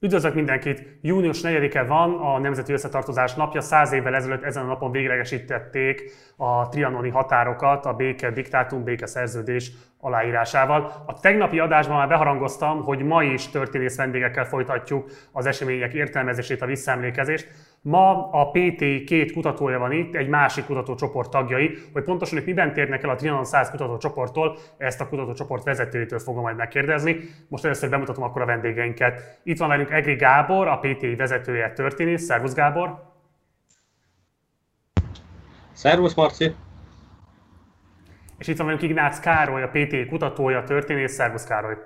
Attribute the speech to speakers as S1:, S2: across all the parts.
S1: Üdvözlök mindenkit! Június 4-e van a Nemzeti Összetartozás napja. Száz évvel ezelőtt ezen a napon véglegesítették a trianoni határokat a béke diktátum, béke szerződés aláírásával. A tegnapi adásban már beharangoztam, hogy ma is történész vendégekkel folytatjuk az események értelmezését, a visszaemlékezést. Ma a PT két kutatója van itt, egy másik kutatócsoport tagjai, hogy pontosan ők miben térnek el a Trianon 100 kutatócsoporttól, ezt a kutatócsoport vezetőjétől fogom majd megkérdezni. Most először bemutatom akkor a vendégeinket. Itt van velünk Egri Gábor, a PT vezetője történész. Szervusz Gábor!
S2: Szervusz Marci!
S1: És itt van velünk Ignác Károly, a PT kutatója, történész. Szervusz Károly!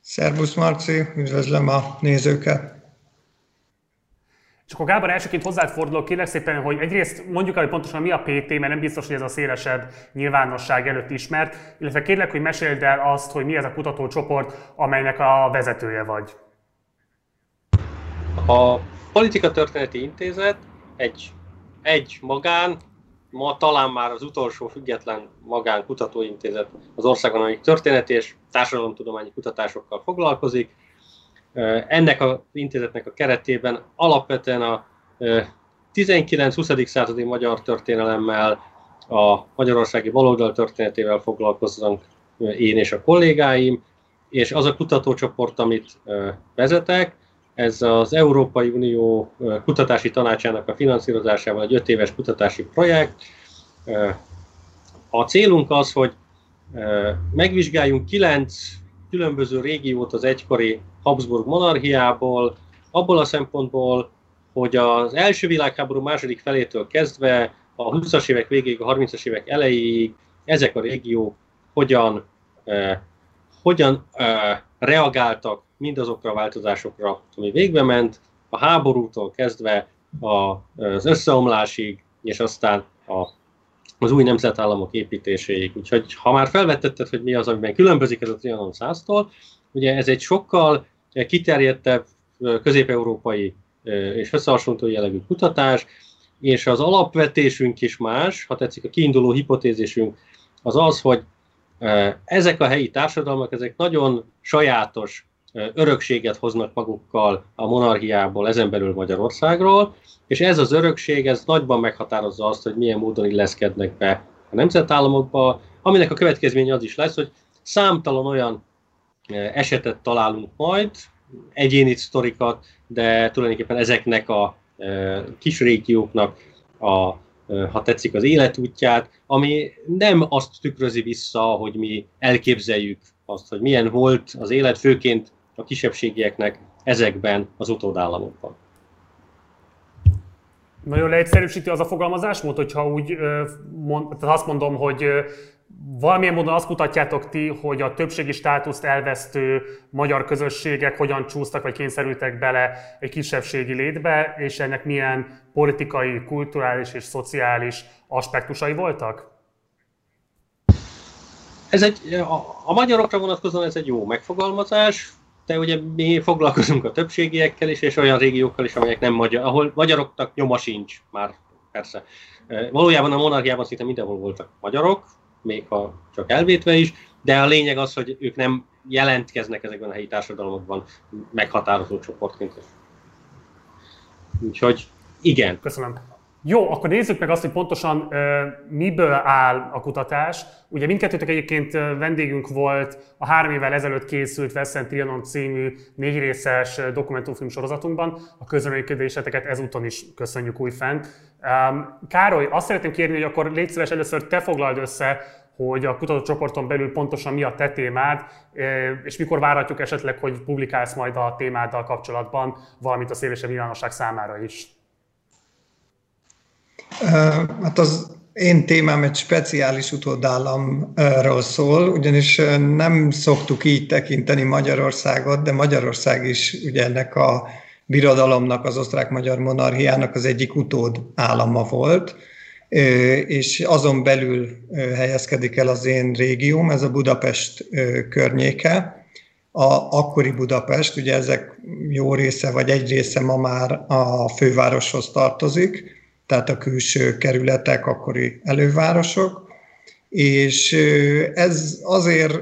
S3: Szervusz Marci, üdvözlöm a nézőket!
S1: És akkor Gábor, elsőként hozzád fordulok, kérlek szépen, hogy egyrészt mondjuk el, hogy pontosan mi a PT, mert nem biztos, hogy ez a szélesebb nyilvánosság előtt ismert, illetve kérlek, hogy meséld el azt, hogy mi ez a kutatócsoport, amelynek a vezetője vagy.
S2: A Politika Történeti Intézet egy, egy magán, ma talán már az utolsó független magán kutatóintézet az országon, amelyik történeti és társadalomtudományi kutatásokkal foglalkozik, ennek az intézetnek a keretében alapvetően a 19-20. századi magyar történelemmel, a magyarországi baloldal történetével foglalkozunk én és a kollégáim, és az a kutatócsoport, amit vezetek, ez az Európai Unió Kutatási Tanácsának a finanszírozásával egy öt éves kutatási projekt. A célunk az, hogy megvizsgáljunk kilenc különböző régiót az egykori Habsburg monarchiából, abból a szempontból, hogy az első világháború második felétől kezdve a 20-as évek végéig, a 30-as évek elejéig ezek a régiók hogyan, eh, hogyan eh, reagáltak mindazokra a változásokra, ami végbe ment, a háborútól kezdve a, az összeomlásig, és aztán a, az új nemzetállamok építéséig. Úgyhogy ha már felvetetted, hogy mi az, amiben különbözik ez a Trianon 100-tól, ugye ez egy sokkal kiterjedtebb közép-európai és összehasonlító jellegű kutatás, és az alapvetésünk is más, ha tetszik a kiinduló hipotézisünk, az az, hogy ezek a helyi társadalmak, ezek nagyon sajátos örökséget hoznak magukkal a monarchiából, ezen belül Magyarországról, és ez az örökség, ez nagyban meghatározza azt, hogy milyen módon illeszkednek be a nemzetállamokba, aminek a következménye az is lesz, hogy számtalan olyan esetet találunk majd, egyéni sztorikat, de tulajdonképpen ezeknek a kis régióknak a, ha tetszik, az életútját, ami nem azt tükrözi vissza, hogy mi elképzeljük azt, hogy milyen volt az élet, főként a kisebbségieknek ezekben az utódállamokban.
S1: Nagyon leegyszerűsíti az a fogalmazásmód, hogyha úgy mond, tehát azt mondom, hogy valamilyen módon azt mutatjátok ti, hogy a többségi státuszt elvesztő magyar közösségek hogyan csúsztak vagy kényszerültek bele egy kisebbségi létbe, és ennek milyen politikai, kulturális és szociális aspektusai voltak?
S2: Ez egy, a, a magyarokra vonatkozóan ez egy jó megfogalmazás, de ugye mi foglalkozunk a többségiekkel is, és olyan régiókkal is, amelyek nem magyar, ahol magyaroknak nyoma sincs már, persze. Valójában a monarchiában szinte mindenhol voltak magyarok, még ha csak elvétve is, de a lényeg az, hogy ők nem jelentkeznek ezekben a helyi társadalmakban meghatározó csoportként. Úgyhogy igen.
S1: Köszönöm. Jó, akkor nézzük meg azt, hogy pontosan miből áll a kutatás. Ugye mindkettőtök egyébként vendégünk volt a három évvel ezelőtt készült Veszent Trianon című négy részes dokumentumfilm sorozatunkban. A közreműködéseteket ezúton is köszönjük újfent. Um, Károly, azt szeretném kérni, hogy akkor légy szíves először te foglald össze, hogy a kutatócsoporton belül pontosan mi a te témád, és mikor várhatjuk esetleg, hogy publikálsz majd a témáddal kapcsolatban valamit a szélesebb nyilvánosság számára is.
S3: Hát az én témám egy speciális utódállamról szól, ugyanis nem szoktuk így tekinteni Magyarországot, de Magyarország is ugye ennek a birodalomnak, az osztrák-magyar monarchiának az egyik utód állama volt, és azon belül helyezkedik el az én régióm, ez a Budapest környéke, a akkori Budapest, ugye ezek jó része, vagy egy része ma már a fővároshoz tartozik, tehát a külső kerületek, akkori elővárosok, és ez azért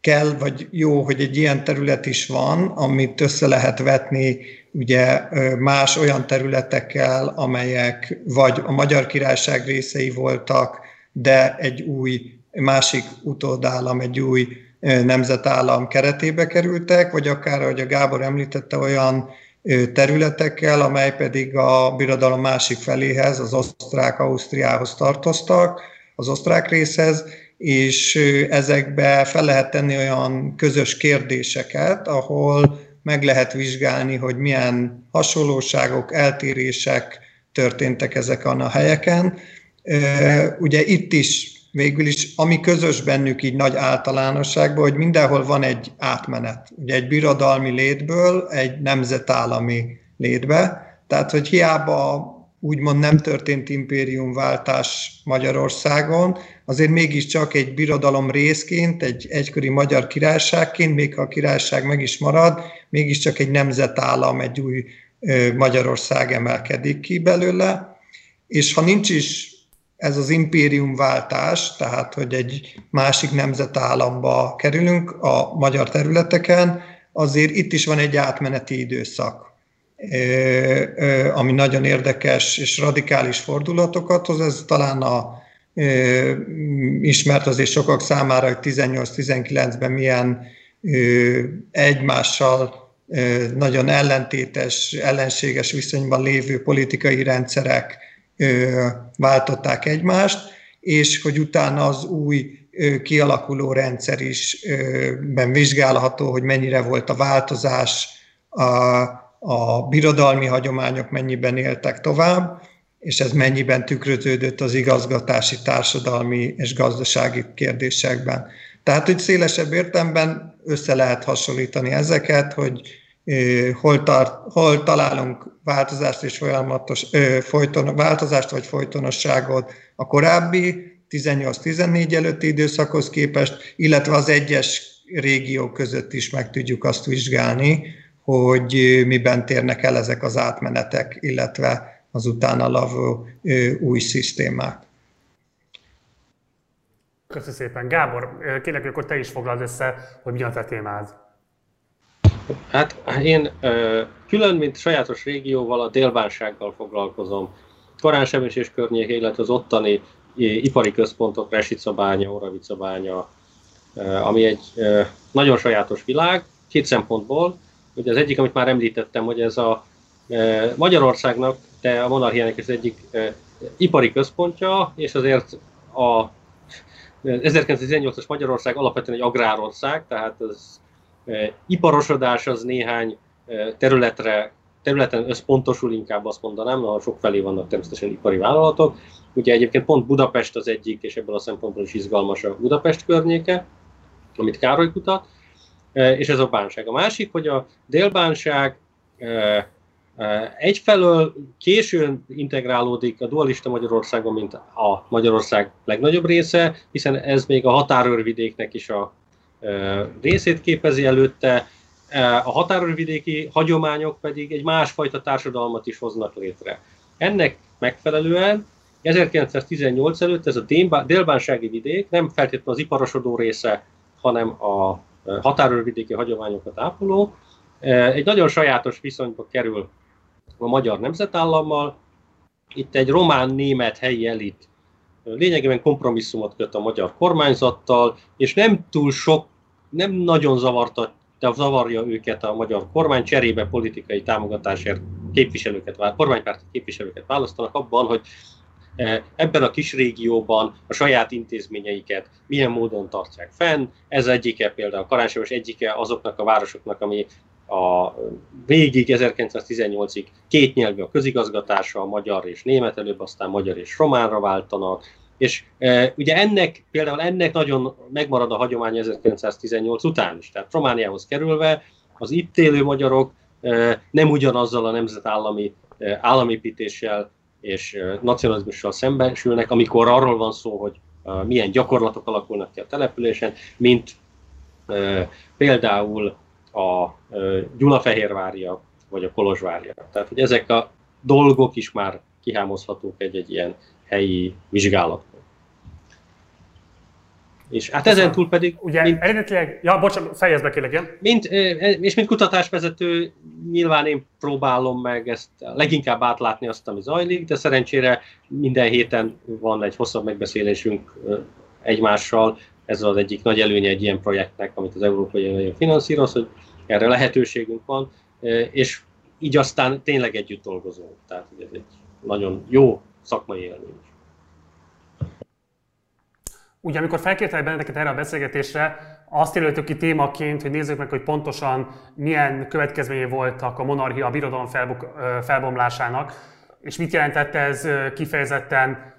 S3: kell, vagy jó, hogy egy ilyen terület is van, amit össze lehet vetni ugye más olyan területekkel, amelyek vagy a Magyar Királyság részei voltak, de egy új, másik utódállam, egy új nemzetállam keretébe kerültek, vagy akár, ahogy a Gábor említette, olyan területekkel, amely pedig a birodalom másik feléhez, az osztrák-ausztriához tartoztak, az osztrák részhez, és ezekbe fel lehet tenni olyan közös kérdéseket, ahol meg lehet vizsgálni, hogy milyen hasonlóságok, eltérések történtek ezeken a helyeken. Ugye itt is végül is, ami közös bennük így nagy általánosságban, hogy mindenhol van egy átmenet. Ugye egy birodalmi létből egy nemzetállami létbe. Tehát, hogy hiába úgymond nem történt impériumváltás Magyarországon, azért mégiscsak egy birodalom részként, egy egykori magyar királyságként, még ha a királyság meg is marad, mégiscsak egy nemzetállam, egy új Magyarország emelkedik ki belőle, és ha nincs is ez az impériumváltás, tehát hogy egy másik nemzetállamba kerülünk a magyar területeken, azért itt is van egy átmeneti időszak, ami nagyon érdekes és radikális fordulatokat hoz. Ez talán a ismert azért sokak számára, hogy 18-19-ben milyen egymással nagyon ellentétes, ellenséges viszonyban lévő politikai rendszerek váltották egymást, és hogy utána az új kialakuló rendszer is ben vizsgálható, hogy mennyire volt a változás, a, a birodalmi hagyományok mennyiben éltek tovább, és ez mennyiben tükröződött az igazgatási, társadalmi és gazdasági kérdésekben. Tehát, hogy szélesebb értelemben össze lehet hasonlítani ezeket, hogy hol, tart, hol találunk változást és folyamatos, folyton, változást vagy folytonosságot a korábbi 18-14 előtti időszakhoz képest, illetve az egyes régiók között is meg tudjuk azt vizsgálni, hogy miben térnek el ezek az átmenetek, illetve az utána lavó új szisztémák.
S1: Köszönöm szépen. Gábor, kérlek, akkor te is foglald össze, hogy mi a te témád.
S2: Hát én külön, mint sajátos régióval, a délvánsággal foglalkozom. Karánsebés környéke, illetve az ottani ipari központok, Resicabánya, Oravicabánya, ami egy nagyon sajátos világ, két szempontból. Ugye az egyik, amit már említettem, hogy ez a Magyarországnak, de a monarchiának is egyik ipari központja, és azért a 1918-as Magyarország alapvetően egy agrárország, tehát ez iparosodás az néhány területre, területen összpontosul, inkább azt mondanám, ahol sok felé vannak természetesen ipari vállalatok. Ugye egyébként pont Budapest az egyik, és ebből a szempontból is izgalmas a Budapest környéke, amit Károly kutat, és ez a bánság. A másik, hogy a délbánság egyfelől későn integrálódik a dualista Magyarországon, mint a Magyarország legnagyobb része, hiszen ez még a határőrvidéknek is a részét képezi előtte, a határőrvidéki hagyományok pedig egy másfajta társadalmat is hoznak létre. Ennek megfelelően 1918 előtt ez a délbánsági vidék nem feltétlenül az iparosodó része, hanem a határőrvidéki hagyományokat ápoló, egy nagyon sajátos viszonyba kerül a magyar nemzetállammal. Itt egy román-német helyi elit lényegében kompromisszumot köt a magyar kormányzattal, és nem túl sok, nem nagyon zavarta, de zavarja őket a magyar kormány, cserébe politikai támogatásért képviselőket, kormánypárti képviselőket választanak abban, hogy e, ebben a kis régióban a saját intézményeiket milyen módon tartják fenn. Ez egyike például Karácsonyos egyike azoknak a városoknak, ami a végig 1918-ig két nyelvű a közigazgatása, a magyar és német, előbb aztán magyar és románra váltanak, és e, ugye ennek, például ennek nagyon megmarad a hagyomány 1918 után is. Tehát Romániához kerülve az itt élő magyarok e, nem ugyanazzal a nemzetállami e, államépítéssel és e, nacionalizmussal szembesülnek, amikor arról van szó, hogy e, milyen gyakorlatok alakulnak ki a településen, mint e, például a Gyulafehérvárja vagy a Kolozsvárja. Tehát, hogy ezek a dolgok is már kihámozhatók egy-egy ilyen helyi vizsgálat. És hát ezen túl pedig...
S1: Ugye mint, eredetileg, ja, bocsánat, fejezd be kérlek, igen.
S2: Mint, és mint kutatásvezető nyilván én próbálom meg ezt leginkább átlátni azt, ami zajlik, de szerencsére minden héten van egy hosszabb megbeszélésünk egymással. Ez az egyik nagy előnye egy ilyen projektnek, amit az Európai Unió finanszíroz, hogy erre lehetőségünk van, és így aztán tényleg együtt dolgozunk. Tehát ez egy nagyon jó szakmai élmény.
S1: Ugye, amikor felkértelek benneteket erre a beszélgetésre, azt jelöltük ki témaként, hogy nézzük meg, hogy pontosan milyen következményei voltak a monarchia, a birodalom felbomlásának, és mit jelentett ez kifejezetten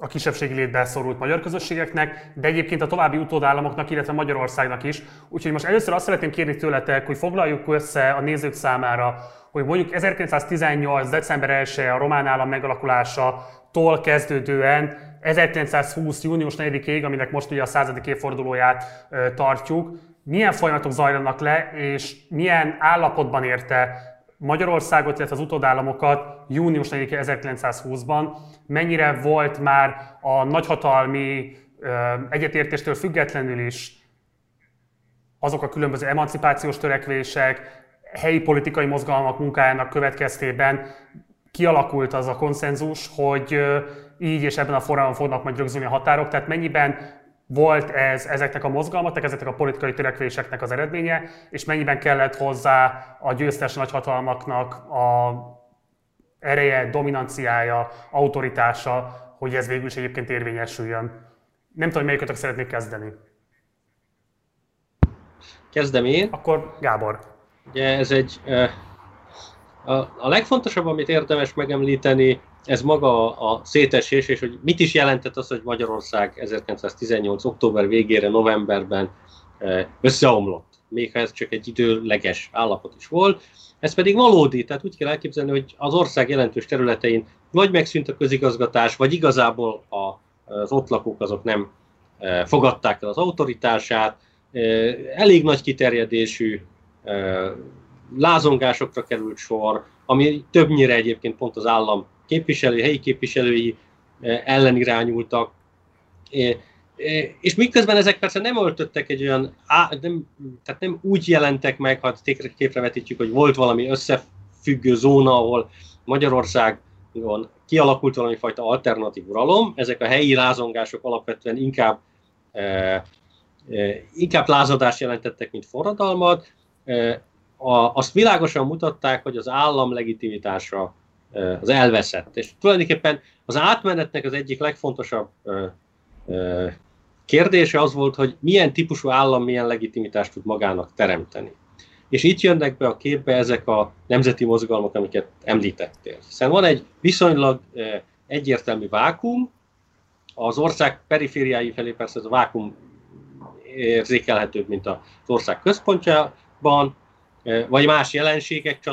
S1: a kisebbségi létbe szorult magyar közösségeknek, de egyébként a további utódállamoknak, illetve Magyarországnak is. Úgyhogy most először azt szeretném kérni tőletek, hogy foglaljuk össze a nézők számára, hogy mondjuk 1918. december 1 a román állam megalakulása tól kezdődően 1920. június 4-ig, aminek most ugye a századik évfordulóját tartjuk, milyen folyamatok zajlanak le, és milyen állapotban érte Magyarországot, illetve az utódállamokat június 4 1920-ban, mennyire volt már a nagyhatalmi egyetértéstől függetlenül is azok a különböző emancipációs törekvések, helyi politikai mozgalmak munkájának következtében kialakult az a konszenzus, hogy így és ebben a formában fognak majd rögzülni a határok, tehát mennyiben volt ez ezeknek a mozgalmaknak, ezeknek a politikai törekvéseknek az eredménye, és mennyiben kellett hozzá a győztes nagyhatalmaknak a ereje, dominanciája, autoritása, hogy ez végül is egyébként érvényesüljön. Nem tudom, melyikötök szeretnék kezdeni.
S2: Kezdem én.
S1: Akkor Gábor.
S2: Ugye ez egy... A, a legfontosabb, amit érdemes megemlíteni, ez maga a szétesés, és hogy mit is jelentett az, hogy Magyarország 1918. október végére, novemberben összeomlott, még ha ez csak egy időleges állapot is volt. Ez pedig valódi, tehát úgy kell elképzelni, hogy az ország jelentős területein vagy megszűnt a közigazgatás, vagy igazából az ott lakók azok nem fogadták el az autoritását, elég nagy kiterjedésű lázongásokra került sor, ami többnyire egyébként pont az állam képviselő, helyi képviselői ellen irányultak. És miközben ezek persze nem öltöttek egy olyan, nem, tehát nem úgy jelentek meg, ha képre vetítjük, hogy volt valami összefüggő zóna, ahol Magyarországon kialakult valami fajta alternatív uralom, ezek a helyi lázongások alapvetően inkább inkább lázadást jelentettek, mint forradalmat. azt világosan mutatták, hogy az állam legitimitása az elveszett. És tulajdonképpen az átmenetnek az egyik legfontosabb kérdése az volt, hogy milyen típusú állam milyen legitimitást tud magának teremteni. És itt jönnek be a képbe ezek a nemzeti mozgalmak, amiket említettél. Hiszen van egy viszonylag egyértelmű vákum, az ország perifériái felé persze ez a vákum érzékelhetőbb, mint az ország központjában, vagy más jelenségek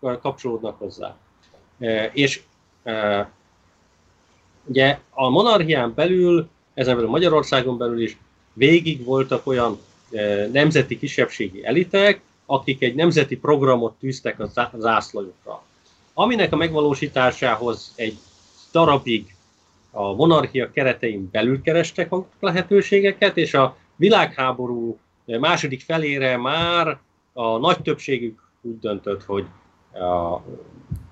S2: kapcsolódnak hozzá. És ugye a monarchián belül, ezen belül Magyarországon belül is végig voltak olyan nemzeti kisebbségi elitek, akik egy nemzeti programot tűztek a zászlajukra. Aminek a megvalósításához egy darabig a monarchia keretein belül kerestek lehetőségeket, és a világháború második felére már a nagy többségük úgy döntött, hogy a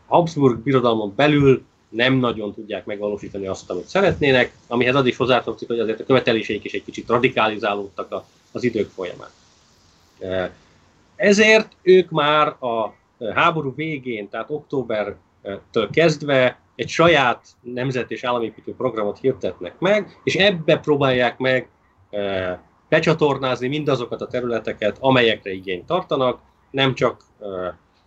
S2: Habsburg birodalmon belül nem nagyon tudják megvalósítani azt, amit szeretnének, amihez az is hozzátartozik, hogy azért a követeléseik is egy kicsit radikalizálódtak az idők folyamán. Ezért ők már a háború végén, tehát októbertől kezdve egy saját nemzet és államépítő programot hirdetnek meg, és ebbe próbálják meg becsatornázni mindazokat a területeket, amelyekre igényt tartanak, nem csak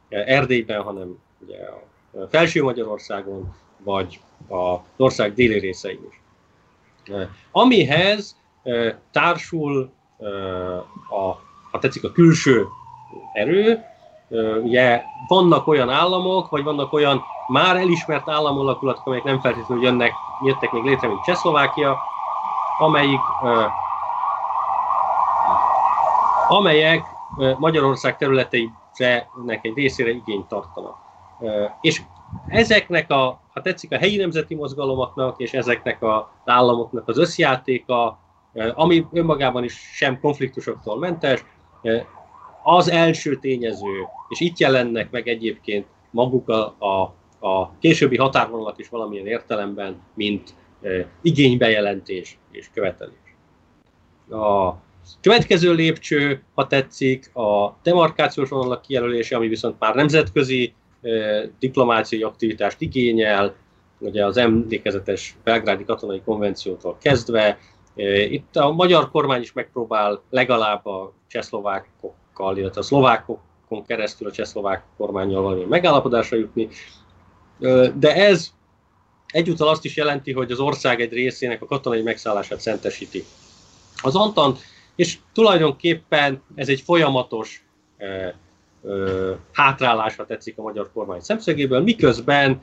S2: Erdélyben, hanem ugye a Felső Magyarországon, vagy az ország déli részein is. Amihez társul a, ha tetszik, a külső erő, ugye vannak olyan államok, vagy vannak olyan már elismert államolakulatok, amelyek nem feltétlenül jönnek, jöttek még létre, mint Csehszlovákia, amelyik, amelyek Magyarország területeinek egy részére igényt tartanak. És ezeknek a, ha tetszik, a helyi nemzeti mozgalomoknak és ezeknek az államoknak az összjátéka ami önmagában is sem konfliktusoktól mentes, az első tényező, és itt jelennek meg egyébként maguk a, a, a későbbi határvonalak is valamilyen értelemben, mint igénybejelentés és követelés. A következő lépcső, ha tetszik, a demarkációs vonalak kijelölése, ami viszont már nemzetközi diplomáciai aktivitást igényel, ugye az emlékezetes belgrádi katonai konvenciótól kezdve. Itt a magyar kormány is megpróbál legalább a csehszlovákokkal, illetve a szlovákokon keresztül a csehszlovák kormányjal valami megállapodásra jutni. De ez egyúttal azt is jelenti, hogy az ország egy részének a katonai megszállását szentesíti. Az Antant, és tulajdonképpen ez egy folyamatos e, hátrálásra tetszik a magyar kormány szemszögéből, miközben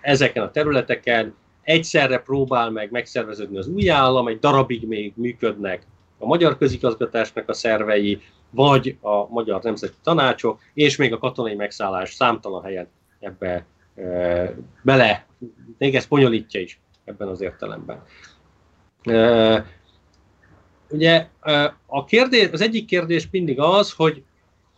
S2: ezeken a területeken egyszerre próbál meg megszerveződni az új állam, egy darabig még működnek a magyar közigazgatásnak a szervei, vagy a magyar nemzeti tanácsok, és még a katonai megszállás számtalan helyen ebbe e, bele, még ez bonyolítja is ebben az értelemben. E, ugye a kérdés, az egyik kérdés mindig az, hogy,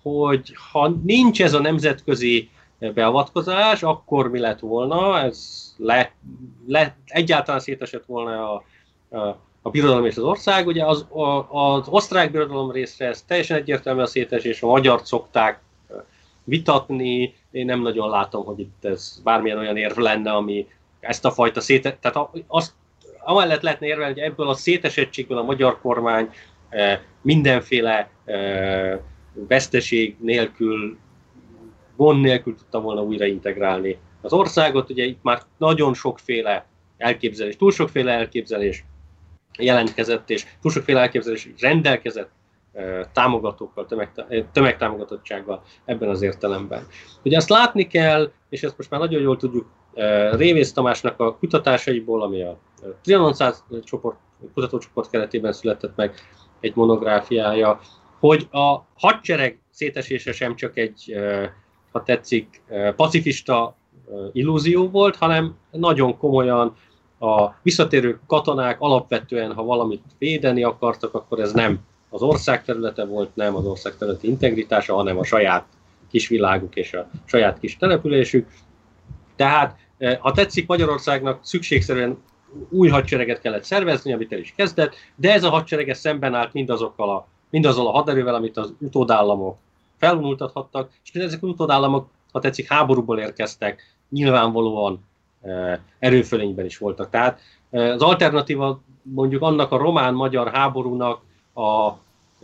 S2: hogy ha nincs ez a nemzetközi beavatkozás, akkor mi lett volna? Ez le, le, egyáltalán szétesett volna a, a, a birodalom és az ország. Ugye az, a, az osztrák birodalom részre ez teljesen egyértelmű a szétesés, a magyar szokták vitatni, én nem nagyon látom, hogy itt ez bármilyen olyan érv lenne, ami ezt a fajta széte... Tehát azt amellett lehetne érvelni, hogy ebből a szétesettségből a magyar kormány eh, mindenféle eh, veszteség nélkül, gond nélkül tudta volna újra integrálni az országot. Ugye itt már nagyon sokféle elképzelés, túl sokféle elképzelés jelentkezett, és túl sokféle elképzelés rendelkezett eh, támogatókkal, tömeg, tömegtámogatottsággal ebben az értelemben. Ugye azt látni kell, és ezt most már nagyon jól tudjuk Révész Tamásnak a kutatásaiból, ami a Trianon 100 csoport, kutatócsoport keretében született meg egy monográfiája, hogy a hadsereg szétesése sem csak egy, ha tetszik, pacifista illúzió volt, hanem nagyon komolyan a visszatérő katonák alapvetően, ha valamit védeni akartak, akkor ez nem az ország területe volt, nem az ország területi integritása, hanem a saját kis világuk és a saját kis településük. Tehát Eh, ha tetszik, Magyarországnak szükségszerűen új hadsereget kellett szervezni, amit el is kezdett, de ez a hadsereg szemben állt mindazokkal a, mindazzal a haderővel, amit az utódállamok felvonultathattak, és ezek az utódállamok, ha tetszik, háborúból érkeztek, nyilvánvalóan e, erőfölényben is voltak. Tehát e, az alternatíva mondjuk annak a román-magyar háborúnak a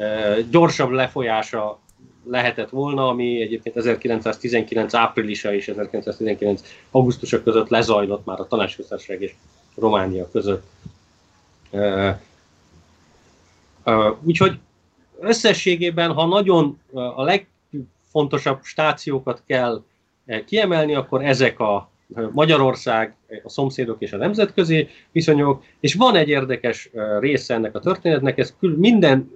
S2: e, gyorsabb lefolyása lehetett volna, ami egyébként 1919 áprilisa és 1919 augusztusa között lezajlott már a tanácsköztársaság és Románia között. Úgyhogy összességében, ha nagyon a legfontosabb stációkat kell kiemelni, akkor ezek a Magyarország, a szomszédok és a nemzetközi viszonyok, és van egy érdekes része ennek a történetnek, ez minden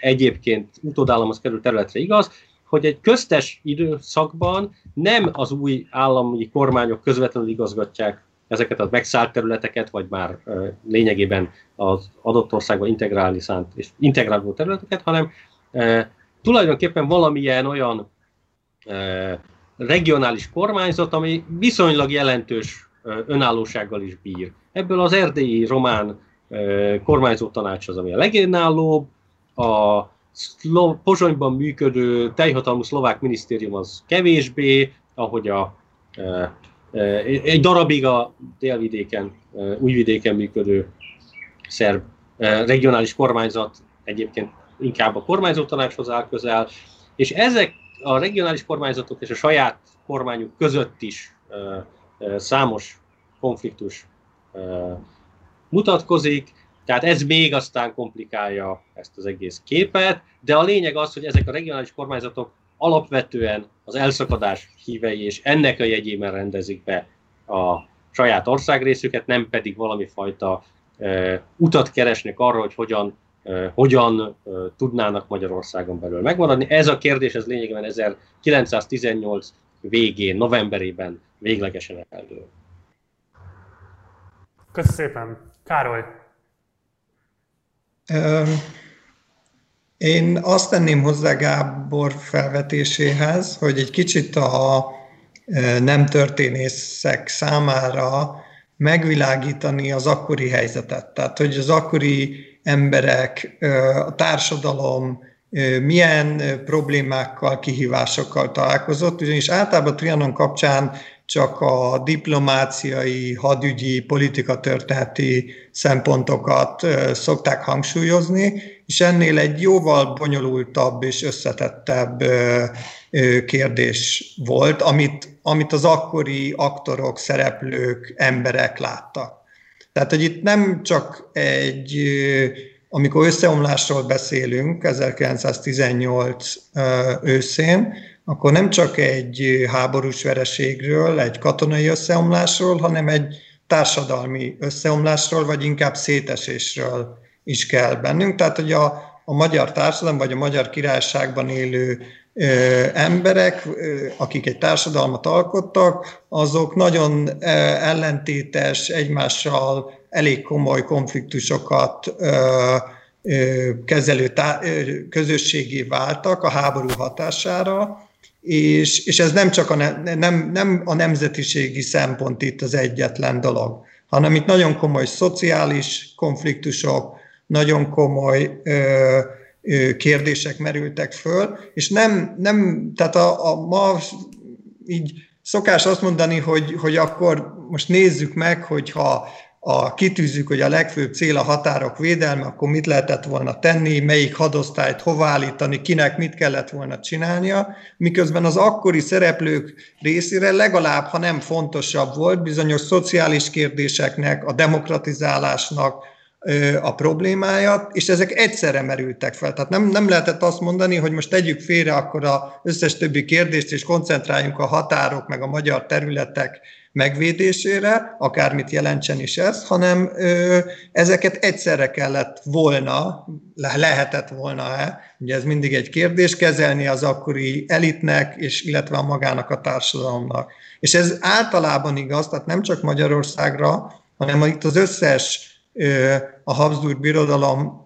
S2: egyébként utódállamhoz került területre igaz, hogy egy köztes időszakban nem az új állami kormányok közvetlenül igazgatják ezeket a megszállt területeket, vagy már lényegében az adott országban integrálni szánt és integráló területeket, hanem tulajdonképpen valamilyen olyan regionális kormányzat, ami viszonylag jelentős önállósággal is bír. Ebből az erdélyi román kormányzó tanács az, ami a legönállóbb, a Szlo- Pozsonyban működő teljhatalmú szlovák minisztérium az kevésbé, ahogy a, egy darabig a délvidéken, újvidéken működő szerb regionális kormányzat egyébként inkább a kormányzó tanácshoz áll közel, és ezek a regionális kormányzatok és a saját kormányuk között is számos konfliktus mutatkozik, tehát ez még aztán komplikálja ezt az egész képet, de a lényeg az, hogy ezek a regionális kormányzatok alapvetően az elszakadás hívei, és ennek a jegyében rendezik be a saját országrészüket, nem pedig valami fajta e, utat keresnek arra, hogy hogyan, e, hogyan e, tudnának Magyarországon belül megmaradni. Ez a kérdés, ez lényegében 1918 végén, novemberében véglegesen eldől.
S1: Köszönöm szépen! Károly.
S3: Én azt tenném hozzá Gábor felvetéséhez, hogy egy kicsit a nem történészek számára megvilágítani az akkori helyzetet. Tehát, hogy az akkori emberek, a társadalom milyen problémákkal, kihívásokkal találkozott, ugyanis általában Trianon kapcsán csak a diplomáciai, hadügyi, politikatörténeti szempontokat szokták hangsúlyozni, és ennél egy jóval bonyolultabb és összetettebb kérdés volt, amit, amit az akkori aktorok, szereplők, emberek láttak. Tehát, hogy itt nem csak egy, amikor összeomlásról beszélünk 1918 őszén, akkor nem csak egy háborús vereségről, egy katonai összeomlásról, hanem egy társadalmi összeomlásról, vagy inkább szétesésről is kell bennünk. Tehát, hogy a, a magyar társadalom, vagy a magyar királyságban élő ö, emberek, ö, akik egy társadalmat alkottak, azok nagyon ö, ellentétes, egymással elég komoly konfliktusokat ö, ö, kezelő tá- közösségé váltak a háború hatására, és, és ez nem csak a, ne, nem, nem a nemzetiségi szempont itt az egyetlen dolog, hanem itt nagyon komoly szociális konfliktusok, nagyon komoly ö, ö, kérdések merültek föl, és nem, nem tehát a, a ma így szokás azt mondani, hogy, hogy akkor most nézzük meg, hogyha a, kitűzzük, hogy a legfőbb cél a határok védelme, akkor mit lehetett volna tenni, melyik hadosztályt hova állítani, kinek mit kellett volna csinálnia, miközben az akkori szereplők részére legalább, ha nem fontosabb volt, bizonyos szociális kérdéseknek, a demokratizálásnak, a problémája, és ezek egyszerre merültek fel. Tehát nem, nem lehetett azt mondani, hogy most tegyük félre akkor az összes többi kérdést, és koncentráljunk a határok meg a magyar területek megvédésére, akármit jelentsen is ez, hanem ö, ezeket egyszerre kellett volna, le, lehetett volna-e, ugye ez mindig egy kérdés, kezelni az akkori elitnek, és illetve a magának a társadalomnak. És ez általában igaz, tehát nem csak Magyarországra, hanem itt az összes a Habsburg birodalom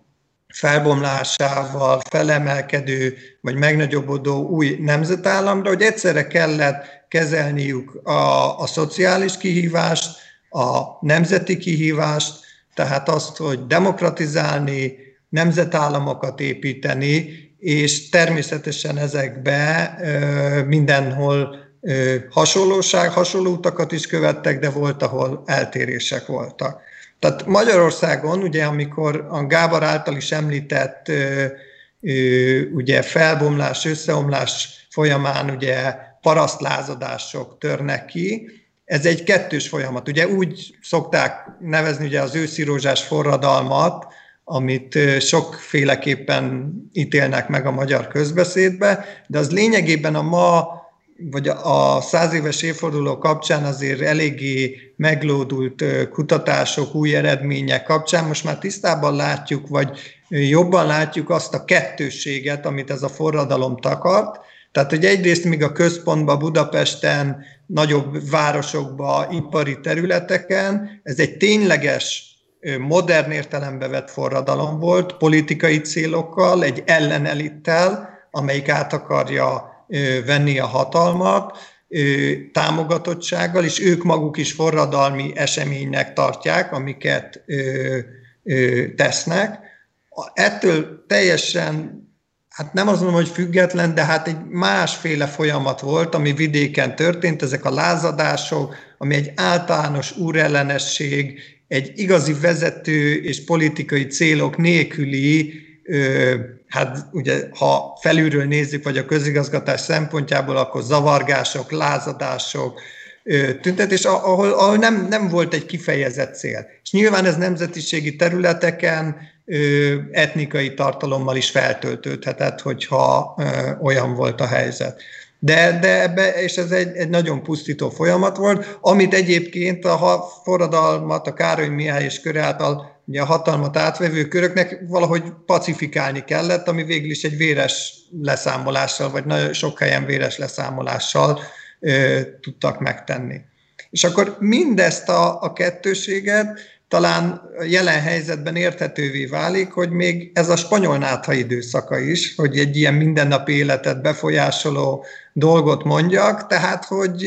S3: felbomlásával felemelkedő vagy megnagyobbodó új nemzetállamra, hogy egyszerre kellett kezelniük a, a szociális kihívást, a nemzeti kihívást, tehát azt, hogy demokratizálni, nemzetállamokat építeni, és természetesen ezekbe ö, mindenhol ö, hasonlóság, hasonló utakat is követtek, de volt, ahol eltérések voltak. Tehát Magyarországon, ugye, amikor a Gábor által is említett ugye felbomlás, összeomlás folyamán ugye parasztlázadások törnek ki, ez egy kettős folyamat. Ugye úgy szokták nevezni ugye az őszirózsás forradalmat, amit sokféleképpen ítélnek meg a magyar közbeszédbe, de az lényegében a ma vagy a száz éves évforduló kapcsán azért eléggé meglódult kutatások, új eredmények kapcsán most már tisztában látjuk, vagy jobban látjuk azt a kettősséget, amit ez a forradalom takart. Tehát, hogy egyrészt még a központban, Budapesten, nagyobb városokban, ipari területeken, ez egy tényleges modern értelembe vett forradalom volt, politikai célokkal, egy ellenelittel, amelyik át akarja venni a hatalmat, támogatottsággal, és ők maguk is forradalmi eseménynek tartják, amiket tesznek. Ettől teljesen, hát nem azt mondom, hogy független, de hát egy másféle folyamat volt, ami vidéken történt, ezek a lázadások, ami egy általános úrellenesség, egy igazi vezető és politikai célok nélküli hát ugye ha felülről nézzük, vagy a közigazgatás szempontjából, akkor zavargások, lázadások, tüntetés, ahol, ahol nem, nem volt egy kifejezett cél. És nyilván ez nemzetiségi területeken etnikai tartalommal is feltöltődhetett, hogyha olyan volt a helyzet. De, de ebbe, és ez egy, egy nagyon pusztító folyamat volt, amit egyébként a forradalmat a Károly Mihály és kör által ugye a hatalmat átvevő köröknek valahogy pacifikálni kellett, ami végül is egy véres leszámolással, vagy nagyon sok helyen véres leszámolással ö, tudtak megtenni. És akkor mindezt a, a kettőséget talán jelen helyzetben érthetővé válik, hogy még ez a spanyol nátha időszaka is, hogy egy ilyen mindennapi életet befolyásoló dolgot mondjak, tehát hogy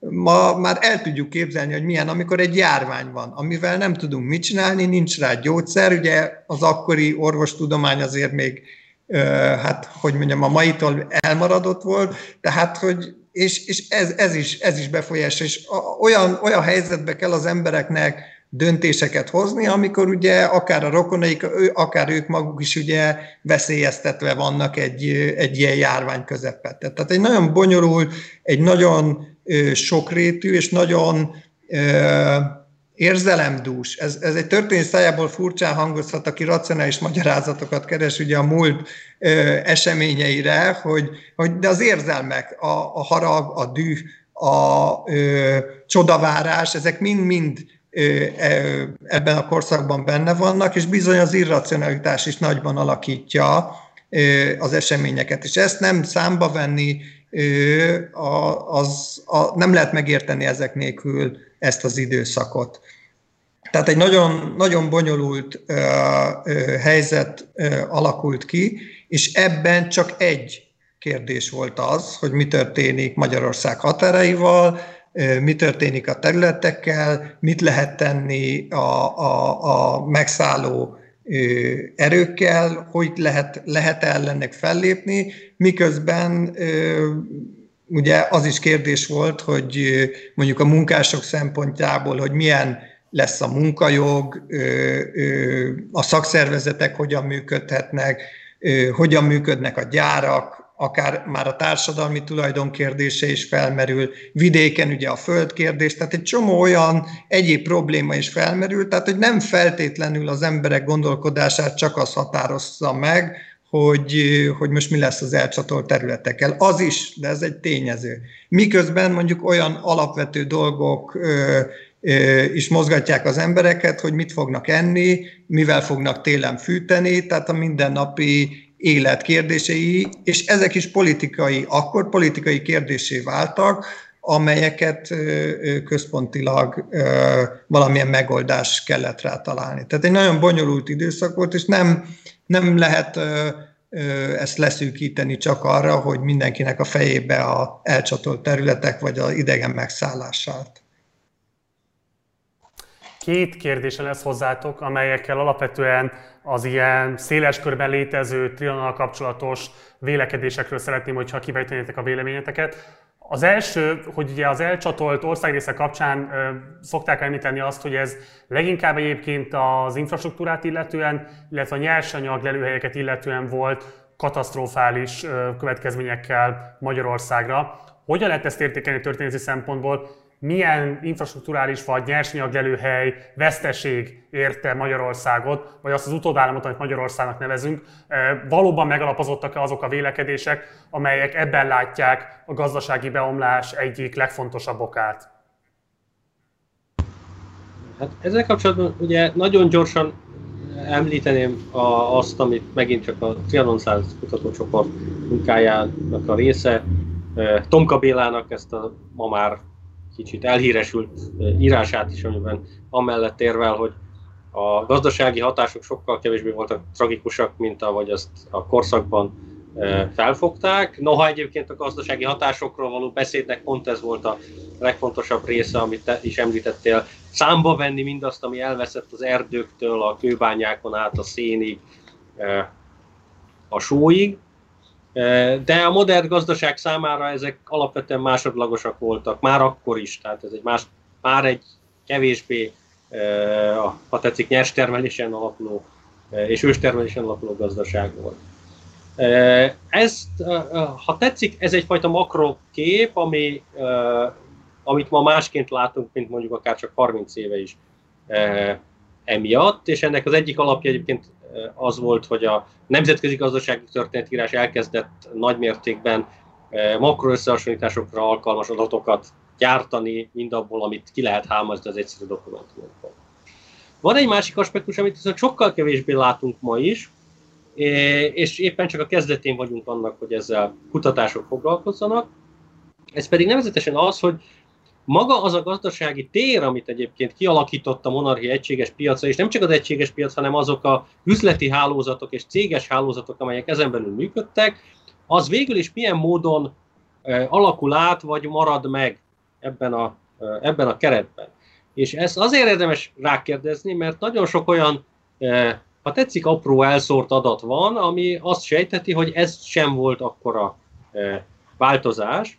S3: ma már el tudjuk képzelni, hogy milyen, amikor egy járvány van, amivel nem tudunk mit csinálni, nincs rá gyógyszer, ugye az akkori orvostudomány azért még, hát hogy mondjam, a maitól elmaradott volt, tehát hogy és, és ez, ez, is, ez is befolyás, és olyan, olyan helyzetbe kell az embereknek döntéseket hozni, amikor ugye akár a rokonaik, akár ők maguk is ugye veszélyeztetve vannak egy, egy ilyen járvány közepette. Tehát egy nagyon bonyolult, egy nagyon sokrétű és nagyon érzelemdús. Ez, ez egy történet szájából furcsán hangozhat, aki racionális magyarázatokat keres ugye a múlt ö, eseményeire, hogy, hogy de az érzelmek, a, a harag, a düh, a ö, csodavárás, ezek mind-mind ebben a korszakban benne vannak, és bizony az irracionalitás is nagyban alakítja az eseményeket. És ezt nem számba venni, az, a, nem lehet megérteni ezek nélkül ezt az időszakot. Tehát egy nagyon, nagyon bonyolult helyzet alakult ki, és ebben csak egy kérdés volt az, hogy mi történik Magyarország határaival, mi történik a területekkel, mit lehet tenni a, a, a megszálló erőkkel, hogy lehet, lehet ellenek fellépni, miközben ugye az is kérdés volt, hogy mondjuk a munkások szempontjából, hogy milyen lesz a munkajog, a szakszervezetek hogyan működhetnek, hogyan működnek a gyárak, akár már a társadalmi tulajdon kérdése is felmerül, vidéken ugye a földkérdés, tehát egy csomó olyan egyéb probléma is felmerül, tehát hogy nem feltétlenül az emberek gondolkodását csak az határozza meg, hogy, hogy most mi lesz az elcsatolt területekkel. Az is, de ez egy tényező. Miközben mondjuk olyan alapvető dolgok ö, ö, is mozgatják az embereket, hogy mit fognak enni, mivel fognak télen fűteni, tehát a mindennapi élet kérdései, és ezek is politikai, akkor politikai kérdésé váltak, amelyeket központilag valamilyen megoldás kellett rá találni. Tehát egy nagyon bonyolult időszak volt, és nem, nem lehet ezt leszűkíteni csak arra, hogy mindenkinek a fejébe a elcsatolt területek vagy az idegen megszállását.
S1: Két kérdése lesz hozzátok, amelyekkel alapvetően az ilyen széles körben létező Trianonnal kapcsolatos vélekedésekről szeretném, hogyha kivejtenétek a véleményeteket. Az első, hogy ugye az elcsatolt országrészek kapcsán ö, szokták említeni azt, hogy ez leginkább egyébként az infrastruktúrát illetően, illetve a nyersanyag lelőhelyeket illetően volt katasztrofális ö, következményekkel Magyarországra. Hogyan lehet ezt értékelni történeti szempontból? Milyen infrastruktúrális vagy nyersanyaggelőhely veszteség érte Magyarországot, vagy azt az utódállamot, amit Magyarországnak nevezünk, valóban megalapozottak-e azok a vélekedések, amelyek ebben látják a gazdasági beomlás egyik legfontosabb okát?
S2: Hát ezzel kapcsolatban ugye nagyon gyorsan említeném a, azt, amit megint csak a Trianon 100 kutatócsoport munkájának a része, Tomka Bélának ezt a ma már kicsit elhíresült írását is, amiben amellett érvel, hogy a gazdasági hatások sokkal kevésbé voltak tragikusak, mint ahogy azt a korszakban felfogták. Noha egyébként a gazdasági hatásokról való beszédnek pont ez volt a legfontosabb része, amit te is említettél, számba venni mindazt, ami elveszett az erdőktől, a kőbányákon át, a szénig, a sóig, de a modern gazdaság számára ezek alapvetően másodlagosak voltak, már akkor is, tehát ez egy más, már egy kevésbé, ha tetszik, nyers termelésen alapuló és őstermelésen alapuló gazdaság volt. Ez, ha tetszik, ez egyfajta makrokép, ami, amit ma másként látunk, mint mondjuk akár csak 30 éve is emiatt, és ennek az egyik alapja egyébként az volt, hogy a nemzetközi gazdasági történetírás elkezdett nagymértékben makroösszehasonlításokra alkalmas adatokat gyártani, mindabból, amit ki lehet hámozni az egyszerű dokumentumokból. Van egy másik aspektus, amit viszont sokkal kevésbé látunk ma is, és éppen csak a kezdetén vagyunk annak, hogy ezzel kutatások foglalkozzanak. Ez pedig nevezetesen az, hogy maga az a gazdasági tér, amit egyébként kialakított a monarchia egységes piaca, és nem csak az egységes piac, hanem azok a üzleti hálózatok és céges hálózatok, amelyek ezen belül működtek, az végül is milyen módon alakul át, vagy marad meg ebben a, ebben a keretben. És ezt azért érdemes rákérdezni, mert nagyon sok olyan, ha tetszik, apró elszórt adat van, ami azt sejteti, hogy ez sem volt akkora változás.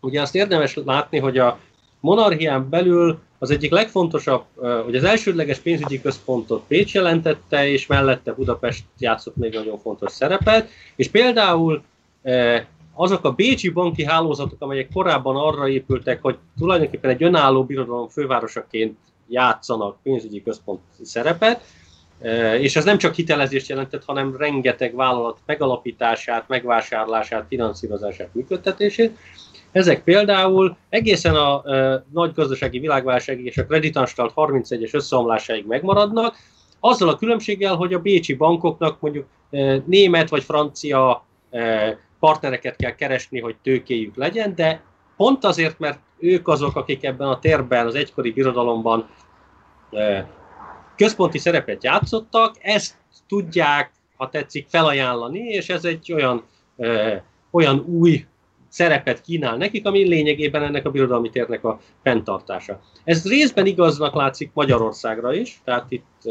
S2: Ugye azt érdemes látni, hogy a monarchián belül az egyik legfontosabb, hogy az elsődleges pénzügyi központot Pécs jelentette, és mellette Budapest játszott még nagyon fontos szerepet, és például azok a bécsi banki hálózatok, amelyek korábban arra épültek, hogy tulajdonképpen egy önálló birodalom fővárosaként játszanak pénzügyi központi szerepet, és ez nem csak hitelezést jelentett, hanem rengeteg vállalat megalapítását, megvásárlását, finanszírozását, működtetését. Ezek például egészen a e, nagy gazdasági világválságig és a kreditanstalt 31-es összeomlásáig megmaradnak, azzal a különbséggel, hogy a bécsi bankoknak mondjuk e, német vagy francia e, partnereket kell keresni, hogy tőkéjük legyen, de pont azért, mert ők azok, akik ebben a térben, az egykori birodalomban e, központi szerepet játszottak, ezt tudják, ha tetszik, felajánlani, és ez egy olyan, e, olyan új szerepet kínál nekik, ami lényegében ennek a birodalmi térnek a fenntartása. Ez részben igaznak látszik Magyarországra is, tehát itt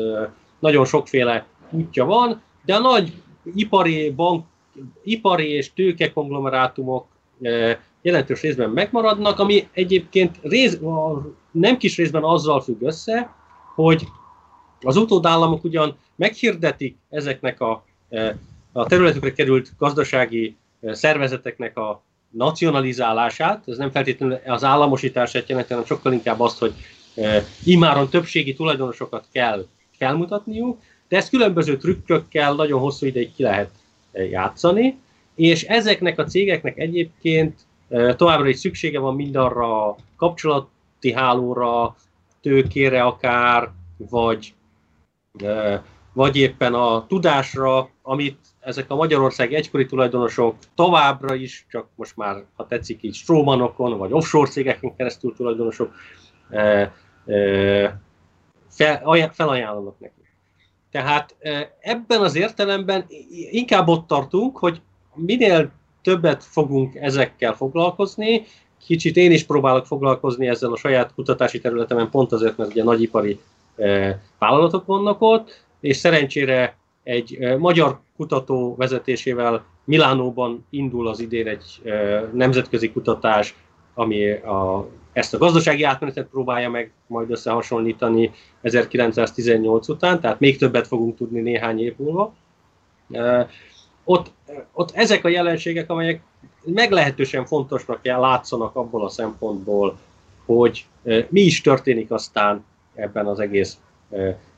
S2: nagyon sokféle útja van, de a nagy ipari, bank, ipari és tőke konglomerátumok jelentős részben megmaradnak, ami egyébként rész, nem kis részben azzal függ össze, hogy az utódállamok ugyan meghirdetik ezeknek a, a területükre került gazdasági szervezeteknek a nacionalizálását, ez nem feltétlenül az államosítását jelenti, hanem sokkal inkább azt, hogy e, imáron többségi tulajdonosokat kell felmutatniuk, de ezt különböző trükkökkel nagyon hosszú ideig ki lehet e, játszani, és ezeknek a cégeknek egyébként e, továbbra is szüksége van mindarra a kapcsolati hálóra, tőkére akár, vagy, e, vagy éppen a tudásra, amit ezek a Magyarország egykori tulajdonosok továbbra is, csak most már, ha tetszik így, strómanokon, vagy offshore cégeken keresztül tulajdonosok e, e, fel, felajánlanak neki. Tehát e, ebben az értelemben inkább ott tartunk, hogy minél többet fogunk ezekkel foglalkozni, kicsit én is próbálok foglalkozni ezzel a saját kutatási területemen, pont azért, mert ugye nagyipari vállalatok vannak ott, és szerencsére egy magyar kutató vezetésével Milánóban indul az idén egy nemzetközi kutatás, ami a, ezt a gazdasági átmenetet próbálja meg majd összehasonlítani 1918 után, tehát még többet fogunk tudni néhány év múlva. Ott, ott ezek a jelenségek, amelyek meglehetősen fontosnak látszanak abból a szempontból, hogy mi is történik aztán ebben az egész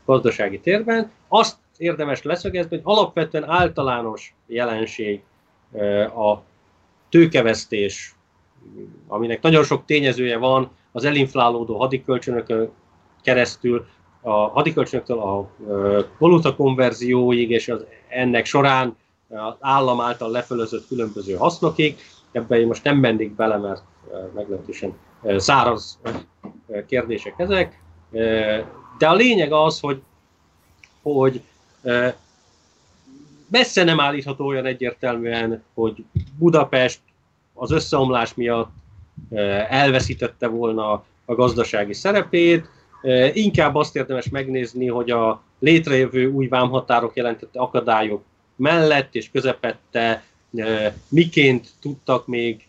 S2: gazdasági térben. Azt érdemes leszögezni, hogy alapvetően általános jelenség a tőkevesztés, aminek nagyon sok tényezője van, az elinflálódó hadikölcsönökön keresztül, a hadikölcsönöktől a valuta konverzióig, és az ennek során az állam által lefölözött különböző hasznokig. Ebben én most nem mennék bele, mert meglehetősen száraz kérdések ezek. De a lényeg az, hogy, hogy messze nem állítható olyan egyértelműen, hogy Budapest az összeomlás miatt elveszítette volna a gazdasági szerepét, inkább azt érdemes megnézni, hogy a létrejövő új vámhatárok jelentette akadályok mellett és közepette miként tudtak még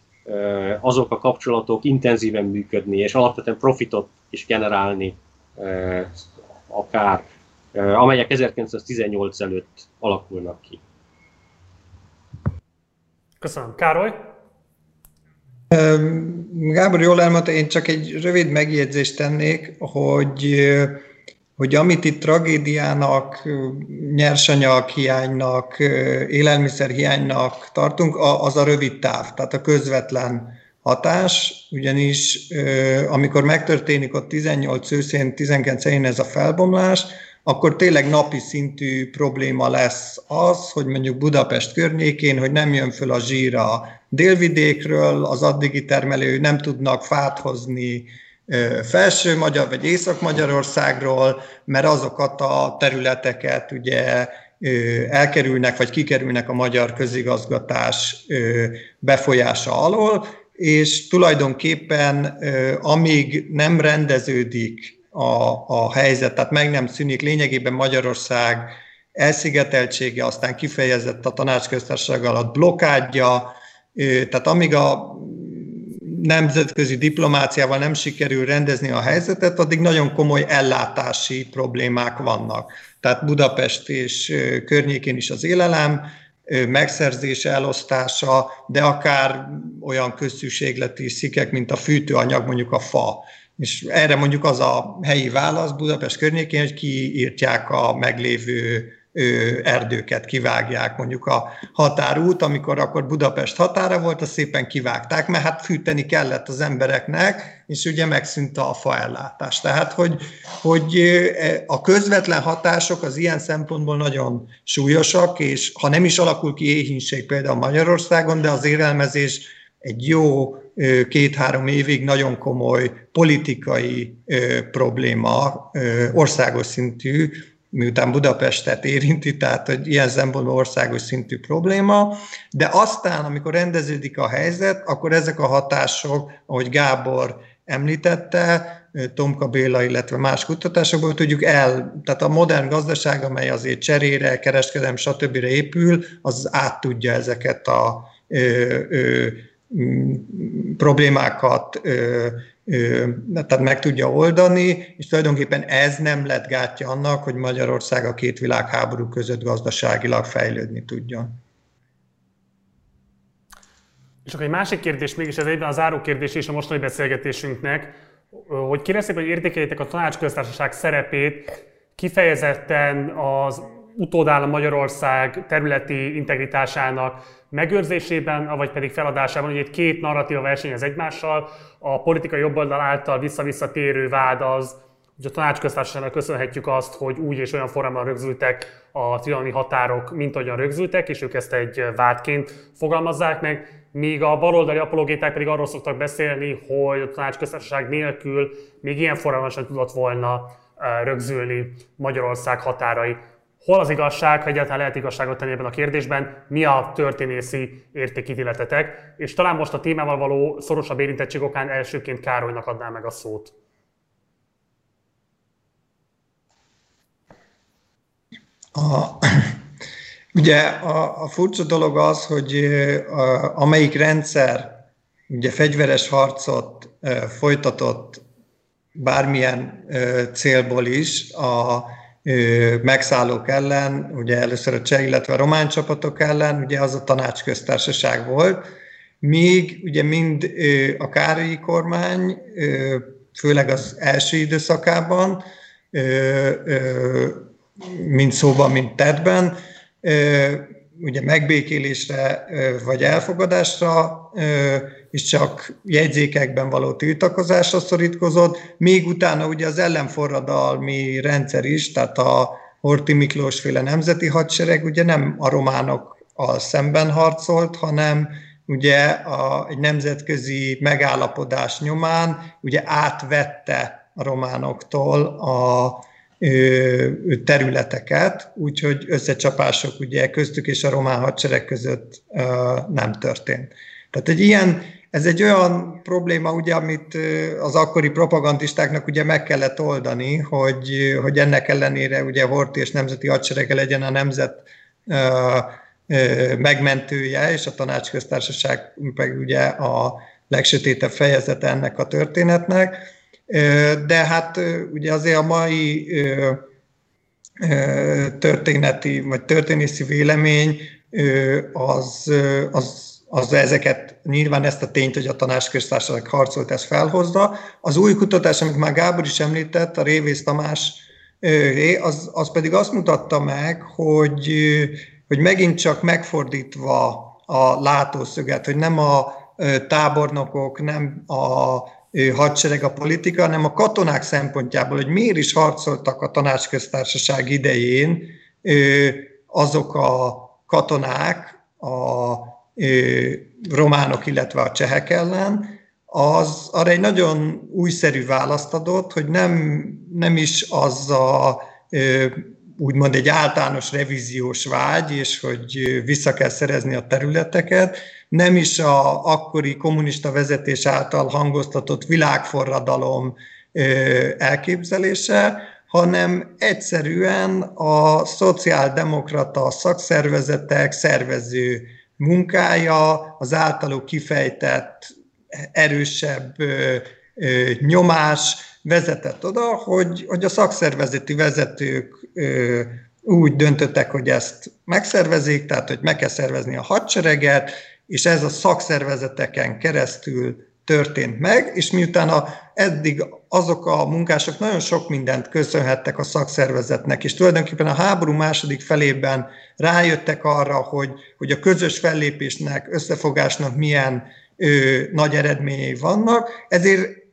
S2: azok a kapcsolatok intenzíven működni, és alapvetően profitot is generálni akár amelyek 1918 előtt alakulnak ki.
S1: Köszönöm. Károly?
S3: Gábor jól elmondta, én csak egy rövid megjegyzést tennék, hogy, hogy amit itt tragédiának, nyersanyag hiánynak, élelmiszer hiánynak tartunk, az a rövid táv, tehát a közvetlen hatás, ugyanis amikor megtörténik ott 18 őszén, 19 ez a felbomlás, akkor tényleg napi szintű probléma lesz az, hogy mondjuk Budapest környékén, hogy nem jön föl a zsír a délvidékről, az addigi termelő nem tudnak fát hozni felső magyar vagy észak-magyarországról, mert azokat a területeket ugye elkerülnek vagy kikerülnek a magyar közigazgatás befolyása alól, és tulajdonképpen amíg nem rendeződik a, a helyzet, tehát meg nem szűnik lényegében Magyarország elszigeteltsége, aztán kifejezett a tanácsköztársaság alatt blokádja, tehát amíg a nemzetközi diplomáciával nem sikerül rendezni a helyzetet, addig nagyon komoly ellátási problémák vannak. Tehát Budapest és környékén is az élelem, megszerzése, elosztása, de akár olyan közszükségleti szikek, mint a fűtőanyag, mondjuk a fa. És erre mondjuk az a helyi válasz Budapest környékén, hogy kiírtják a meglévő erdőket kivágják, mondjuk a határút, amikor akkor Budapest határa volt, azt szépen kivágták, mert hát fűteni kellett az embereknek, és ugye megszűnt a faellátás. Tehát, hogy, hogy a közvetlen hatások az ilyen szempontból nagyon súlyosak, és ha nem is alakul ki éhínség például Magyarországon, de az élelmezés egy jó két-három évig nagyon komoly politikai probléma, országos szintű, miután Budapestet érinti, tehát hogy ilyen szempontból országos szintű probléma, de aztán, amikor rendeződik a helyzet, akkor ezek a hatások, ahogy Gábor említette, Tomka Béla, illetve más kutatásokból tudjuk el, tehát a modern gazdaság, amely azért cserére, kereskedelem, stb. épül, az át tudja ezeket a ö, ö, problémákat tehát meg tudja oldani, és tulajdonképpen ez nem lett gátja annak, hogy Magyarország a két világháború között gazdaságilag fejlődni tudjon.
S1: És akkor egy másik kérdés mégis, ez egyben a záró kérdés is a mostani beszélgetésünknek, hogy kérdezték, hogy értékeljétek a tanácsköztársaság szerepét kifejezetten az utódállam Magyarország területi integritásának megőrzésében, vagy pedig feladásában, hogy itt két narratíva versenyez egymással, a politikai jobboldal által vissza-vissza térő vád az, hogy a tanácsköztársaságnak köszönhetjük azt, hogy úgy és olyan formában rögzültek a trianoni határok, mint ahogyan rögzültek, és ők ezt egy vádként fogalmazzák meg, míg a baloldali apologéták pedig arról szoktak beszélni, hogy a tanácsköztársaság nélkül még ilyen formában sem tudott volna eh, rögzülni Magyarország határai. Hol az igazság, ha egyáltalán lehet igazságot tenni ebben a kérdésben, mi a történészi értékítéletetek, és talán most a témával való szorosabb érintettség okán elsőként Károlynak adnám meg a szót.
S3: A, ugye a, a furcsa dolog az, hogy a, amelyik rendszer ugye fegyveres harcot folytatott bármilyen célból is, a, megszállók ellen, ugye először a cseh, illetve a román csapatok ellen, ugye az a tanácsköztársaság volt, míg ugye mind a Károlyi kormány, főleg az első időszakában, mind szóban, mind tettben, ugye megbékélésre vagy elfogadásra és csak jegyzékekben való tiltakozásra szorítkozott, még utána ugye az ellenforradalmi rendszer is, tehát a Horti Miklós féle nemzeti hadsereg ugye nem a románokkal szemben harcolt, hanem ugye a, egy nemzetközi megállapodás nyomán ugye átvette a románoktól a területeket, úgyhogy összecsapások ugye köztük és a román hadsereg között nem történt. Tehát egy ilyen ez egy olyan probléma, ugye, amit az akkori propagandistáknak ugye meg kellett oldani, hogy, hogy ennek ellenére ugye Horti és Nemzeti Hadserege legyen a nemzet megmentője, és a tanácsköztársaság meg ugye a legsötétebb fejezete ennek a történetnek. De hát ugye azért a mai történeti, vagy történészi vélemény az, az az ezeket, nyilván ezt a tényt, hogy a tanácsköztársaság harcolt, ez felhozza. Az új kutatás, amit már Gábor is említett, a Révész Tamás, az, az pedig azt mutatta meg, hogy, hogy megint csak megfordítva a látószöget, hogy nem a tábornokok, nem a hadsereg a politika, hanem a katonák szempontjából, hogy miért is harcoltak a tanácsköztársaság idején azok a katonák, a románok, illetve a csehek ellen, az arra egy nagyon újszerű választ adott, hogy nem, nem is az a úgymond egy általános revíziós vágy, és hogy vissza kell szerezni a területeket, nem is a akkori kommunista vezetés által hangoztatott világforradalom elképzelése, hanem egyszerűen a szociáldemokrata szakszervezetek szervező munkája, az általuk kifejtett erősebb nyomás vezetett oda, hogy, hogy a szakszervezeti vezetők úgy döntöttek, hogy ezt megszervezik, tehát hogy meg kell szervezni a hadsereget, és ez a szakszervezeteken keresztül történt meg, és miután a, eddig azok a munkások nagyon sok mindent köszönhettek a szakszervezetnek, és tulajdonképpen a háború második felében rájöttek arra, hogy, hogy a közös fellépésnek, összefogásnak milyen ö, nagy eredményei vannak, ezért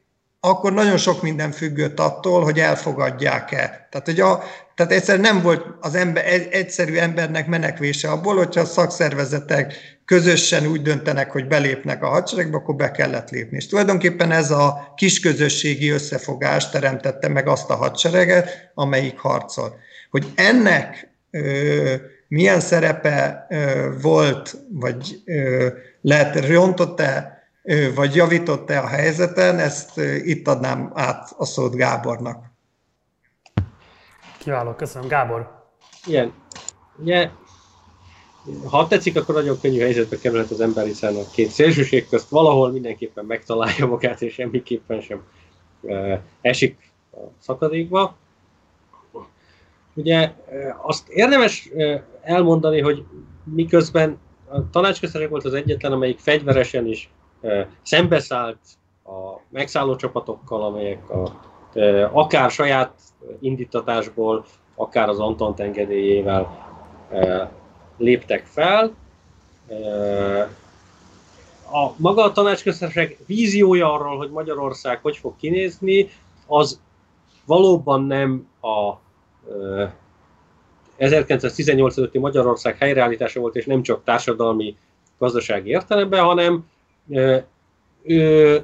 S3: akkor nagyon sok minden függött attól, hogy elfogadják-e. Tehát, hogy a, tehát egyszer nem volt az ember, egy, egyszerű embernek menekvése abból, hogyha a szakszervezetek közösen úgy döntenek, hogy belépnek a hadseregbe, akkor be kellett lépni. És tulajdonképpen ez a kisközösségi összefogás teremtette meg azt a hadsereget, amelyik harcol. Hogy ennek ö, milyen szerepe ö, volt, vagy ö, lehet rontott-e vagy javított-e a helyzeten, ezt itt adnám át a szót Gábornak.
S1: Kiváló, köszönöm. Gábor.
S2: Igen. Ugye, ha tetszik, akkor nagyon könnyű helyzetbe kerülhet az ember, hiszen a két szélsőség közt valahol mindenképpen megtalálja magát, és semmiképpen sem esik a szakadékba. Ugye azt érdemes elmondani, hogy miközben a tanácsköztársaság volt az egyetlen, amelyik fegyveresen is szembeszállt a megszálló csapatokkal, amelyek a, akár saját indítatásból, akár az Antant engedélyével léptek fel. A maga a tanácsköztársaság víziója arról, hogy Magyarország hogy fog kinézni, az valóban nem a 1918 előtti Magyarország helyreállítása volt, és nem csak társadalmi, gazdasági értelemben, hanem ö,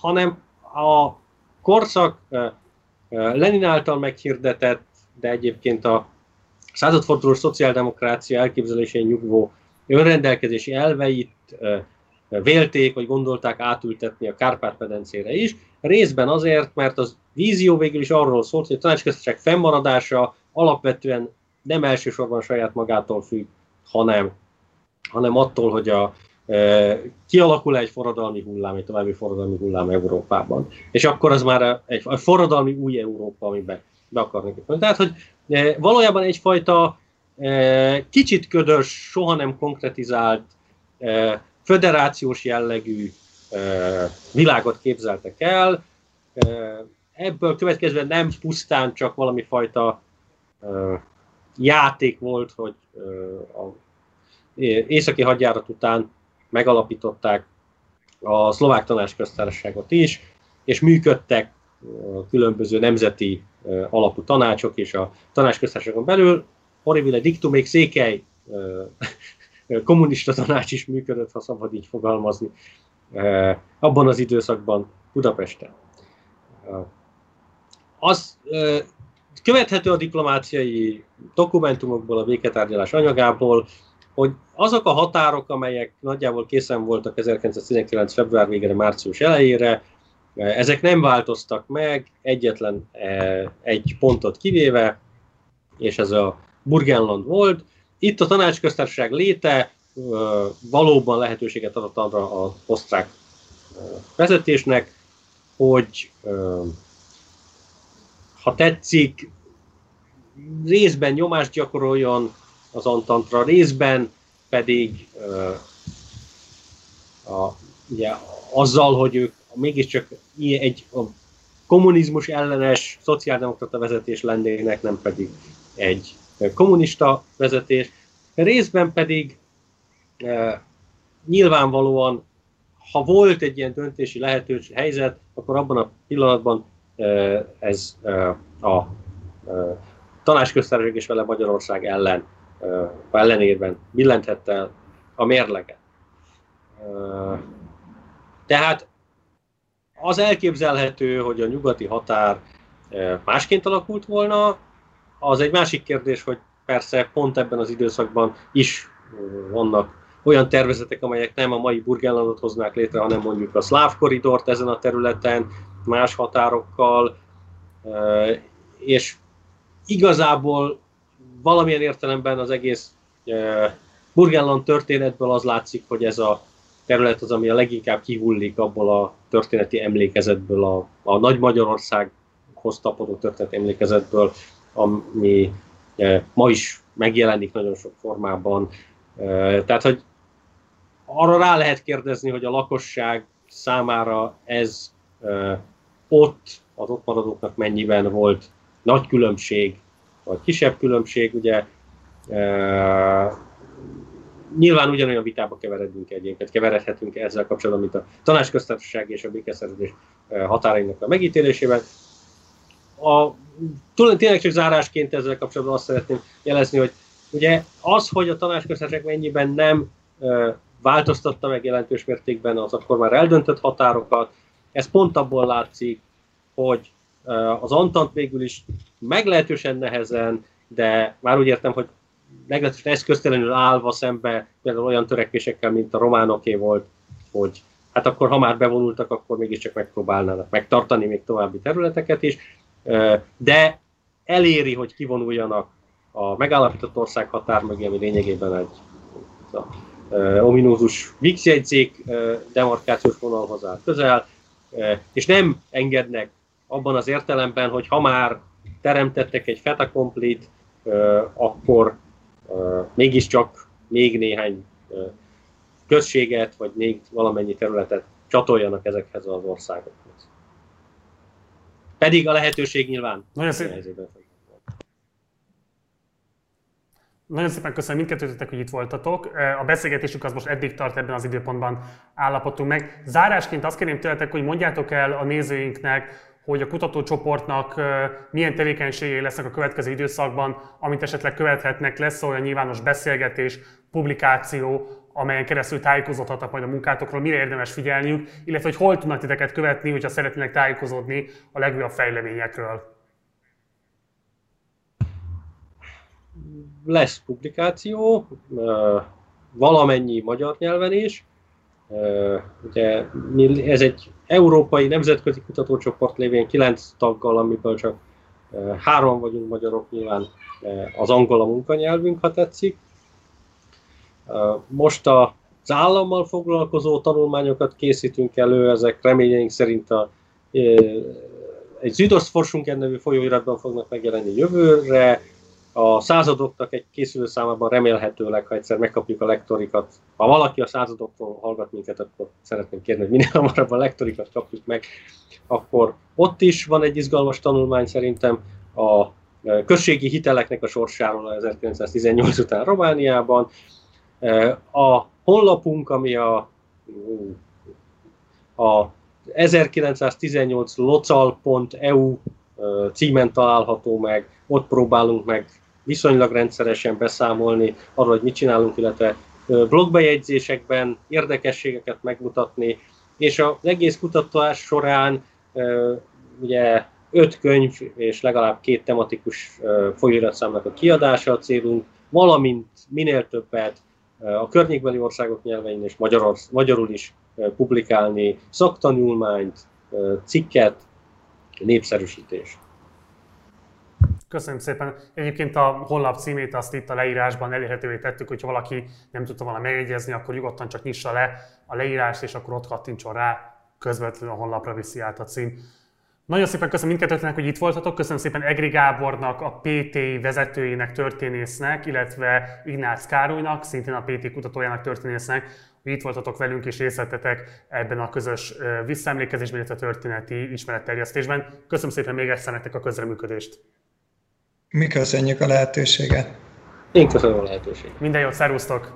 S2: hanem a korszak ö, Lenin által meghirdetett, de egyébként a századfordulós szociáldemokrácia elképzelésén nyugvó önrendelkezési elveit ö, vélték, vagy gondolták átültetni a Kárpát-medencére is. Részben azért, mert az vízió végül is arról szólt, hogy a tanácsköztesség fennmaradása alapvetően nem elsősorban saját magától függ, hanem, hanem attól, hogy a, kialakul egy forradalmi hullám, egy további forradalmi hullám Európában. És akkor az már egy, forradalmi új Európa, amiben be akarnak jutni. Tehát, hogy valójában egyfajta kicsit ködös, soha nem konkretizált, föderációs jellegű világot képzeltek el. Ebből következően nem pusztán csak valami fajta játék volt, hogy a északi hadjárat után megalapították a szlovák tanácsköztársaságot is, és működtek különböző nemzeti alapú tanácsok és a tanácsköztársaságon belül. Horribile dictum, még székely kommunista tanács is működött, ha szabad így fogalmazni, abban az időszakban Budapesten. Az követhető a diplomáciai dokumentumokból, a béketárgyalás anyagából, hogy azok a határok, amelyek nagyjából készen voltak 1919. február végére, március elejére, ezek nem változtak meg, egyetlen e, egy pontot kivéve, és ez a Burgenland volt. Itt a tanácsköztársaság léte valóban lehetőséget adott arra a osztrák vezetésnek, hogy ha tetszik, részben nyomást gyakoroljon az Antantra részben, pedig a, ugye, azzal, hogy ők mégiscsak egy a kommunizmus ellenes szociáldemokrata vezetés lennének, nem pedig egy kommunista vezetés. Részben pedig e, nyilvánvalóan ha volt egy ilyen döntési lehetőség, helyzet, akkor abban a pillanatban ez a tanácsköztársaság és vele Magyarország ellen, ellenérben billenthette a mérleget. Tehát az elképzelhető, hogy a nyugati határ másként alakult volna, az egy másik kérdés, hogy persze pont ebben az időszakban is vannak olyan tervezetek, amelyek nem a mai Burgenlandot hoznák létre, hanem mondjuk a szláv koridort ezen a területen, más határokkal, és igazából valamilyen értelemben az egész Burgenland történetből az látszik, hogy ez a terület az, ami a leginkább kihullik abból a történeti emlékezetből, a, a Nagy Magyarországhoz tapadó történeti emlékezetből, ami ma is megjelenik nagyon sok formában. Tehát, hogy arra rá lehet kérdezni, hogy a lakosság számára ez ott, az ott maradóknak mennyiben volt nagy különbség, vagy kisebb különbség, ugye nyilván ugyanolyan vitába keveredünk egyébként, keveredhetünk ezzel kapcsolatban, mint a tanácsköztársaság és a békeszerződés határainak a megítélésében. A, tényleg csak zárásként ezzel kapcsolatban azt szeretném jelezni, hogy ugye az, hogy a tanácsköztársaság mennyiben nem változtatta meg jelentős mértékben az akkor már eldöntött határokat. Ez pont abból látszik, hogy az Antant végül is meglehetősen nehezen, de már úgy értem, hogy meglehetősen eszköztelenül állva szembe például olyan törekvésekkel, mint a románoké volt, hogy hát akkor ha már bevonultak, akkor mégiscsak megpróbálnának megtartani még további területeket is, de eléri, hogy kivonuljanak a megállapított ország határ mögé, ami lényegében egy uh, ominózus VIX jegyzék demarkációs vonalhoz áll közel, és nem engednek abban az értelemben, hogy ha már teremtettek egy feta complete, uh, akkor mégiscsak még néhány községet, vagy még valamennyi területet csatoljanak ezekhez az országokhoz. Pedig a lehetőség nyilván.
S1: Nagyon szépen. Nagyon szépen köszönöm mindkettőtöknek, hogy itt voltatok. A beszélgetésünk az most eddig tart, ebben az időpontban állapodtunk meg. Zárásként azt kérném tőletek, hogy mondjátok el a nézőinknek, hogy a kutatócsoportnak milyen tevékenységei lesznek a következő időszakban, amit esetleg követhetnek, lesz olyan nyilvános beszélgetés, publikáció, amelyen keresztül tájékozódhatnak majd a munkátokról, mire érdemes figyelniük, illetve hogy hol tudnak titeket követni, hogyha szeretnének tájékozódni a legújabb fejleményekről.
S2: lesz publikáció, valamennyi magyar nyelven is. Ugye ez egy európai nemzetközi kutatócsoport lévén kilenc taggal, amiből csak három vagyunk magyarok, nyilván az angol a munkanyelvünk, ha tetszik. Most az állammal foglalkozó tanulmányokat készítünk elő, ezek reményeink szerint a, egy Südostforschung nevű folyóiratban fognak megjelenni jövőre, a századoknak egy készülő számában remélhetőleg, ha egyszer megkapjuk a lektorikat, ha valaki a századoktól hallgat minket, akkor szeretném kérni, hogy minél hamarabb a lektorikat kapjuk meg, akkor ott is van egy izgalmas tanulmány szerintem a e, községi hiteleknek a sorsáról 1918 után Romániában. E, a honlapunk, ami a, a 1918 local.eu e, címen található meg, ott próbálunk meg viszonylag rendszeresen beszámolni arról, hogy mit csinálunk, illetve blogbejegyzésekben érdekességeket megmutatni, és az egész kutatás során ugye öt könyv és legalább két tematikus folyóiratszámnak a kiadása a célunk, valamint minél többet a környékbeli országok nyelvein és magyarul, magyarul is publikálni szaktanulmányt, cikket, népszerűsítés.
S1: Köszönöm szépen. Egyébként a honlap címét azt itt a leírásban elérhetővé tettük, hogyha valaki nem tudta volna megjegyezni, akkor nyugodtan csak nyissa le a leírást, és akkor ott kattintson rá, közvetlenül a honlapra viszi át a cím. Nagyon szépen köszönöm mindkettőtnek, hogy itt voltatok. Köszönöm szépen Egri Gábornak, a PT vezetőjének, történésznek, illetve Ignác Károlynak, szintén a PT kutatójának, történésznek, hogy itt voltatok velünk és részletetek ebben a közös visszaemlékezésben, illetve történeti ismeretterjesztésben. Köszönöm szépen még egyszer nektek a közreműködést.
S3: Mi köszönjük a lehetőséget.
S2: Én köszönöm a lehetőséget.
S1: Minden jót, szervusztok!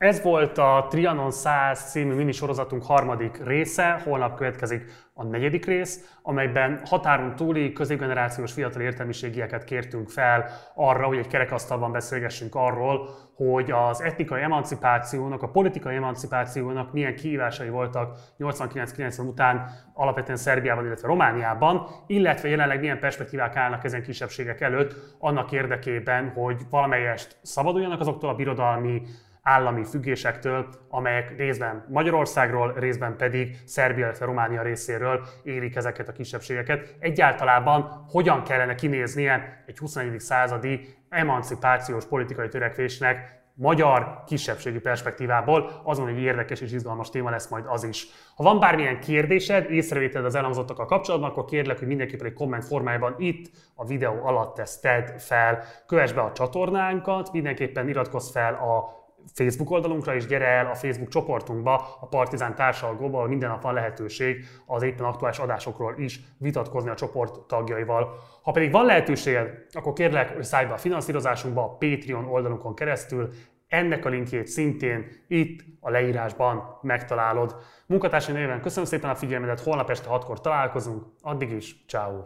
S1: Ez volt a Trianon 100 című minisorozatunk harmadik része, holnap következik a negyedik rész, amelyben határon túli középgenerációs fiatal értelmiségieket kértünk fel arra, hogy egy kerekasztalban beszélgessünk arról, hogy az etnikai emancipációnak, a politikai emancipációnak milyen kihívásai voltak 89-90 után alapvetően Szerbiában, illetve Romániában, illetve jelenleg milyen perspektívák állnak ezen kisebbségek előtt annak érdekében, hogy valamelyest szabaduljanak azoktól a birodalmi állami függésektől, amelyek részben Magyarországról, részben pedig Szerbia, illetve Románia részéről érik ezeket a kisebbségeket. Egyáltalában hogyan kellene kinéznie egy 21. századi emancipációs politikai törekvésnek magyar kisebbségi perspektívából, azon egy érdekes és izgalmas téma lesz majd az is. Ha van bármilyen kérdésed, észrevételed az elhangzottakkal kapcsolatban, akkor kérlek, hogy mindenképpen egy komment formájában itt a videó alatt ezt tedd fel. Kövess be a csatornánkat, mindenképpen iratkozz fel a Facebook oldalunkra, és gyere el a Facebook csoportunkba, a Partizán társalgóba, ahol minden nap van lehetőség az éppen aktuális adásokról is vitatkozni a csoport tagjaival. Ha pedig van lehetőséged, akkor kérlek, hogy szállj be a finanszírozásunkba a Patreon oldalunkon keresztül, ennek a linkjét szintén itt a leírásban megtalálod. Munkatársai néven köszönöm szépen a figyelmedet, holnap este 6-kor találkozunk, addig is, ciao.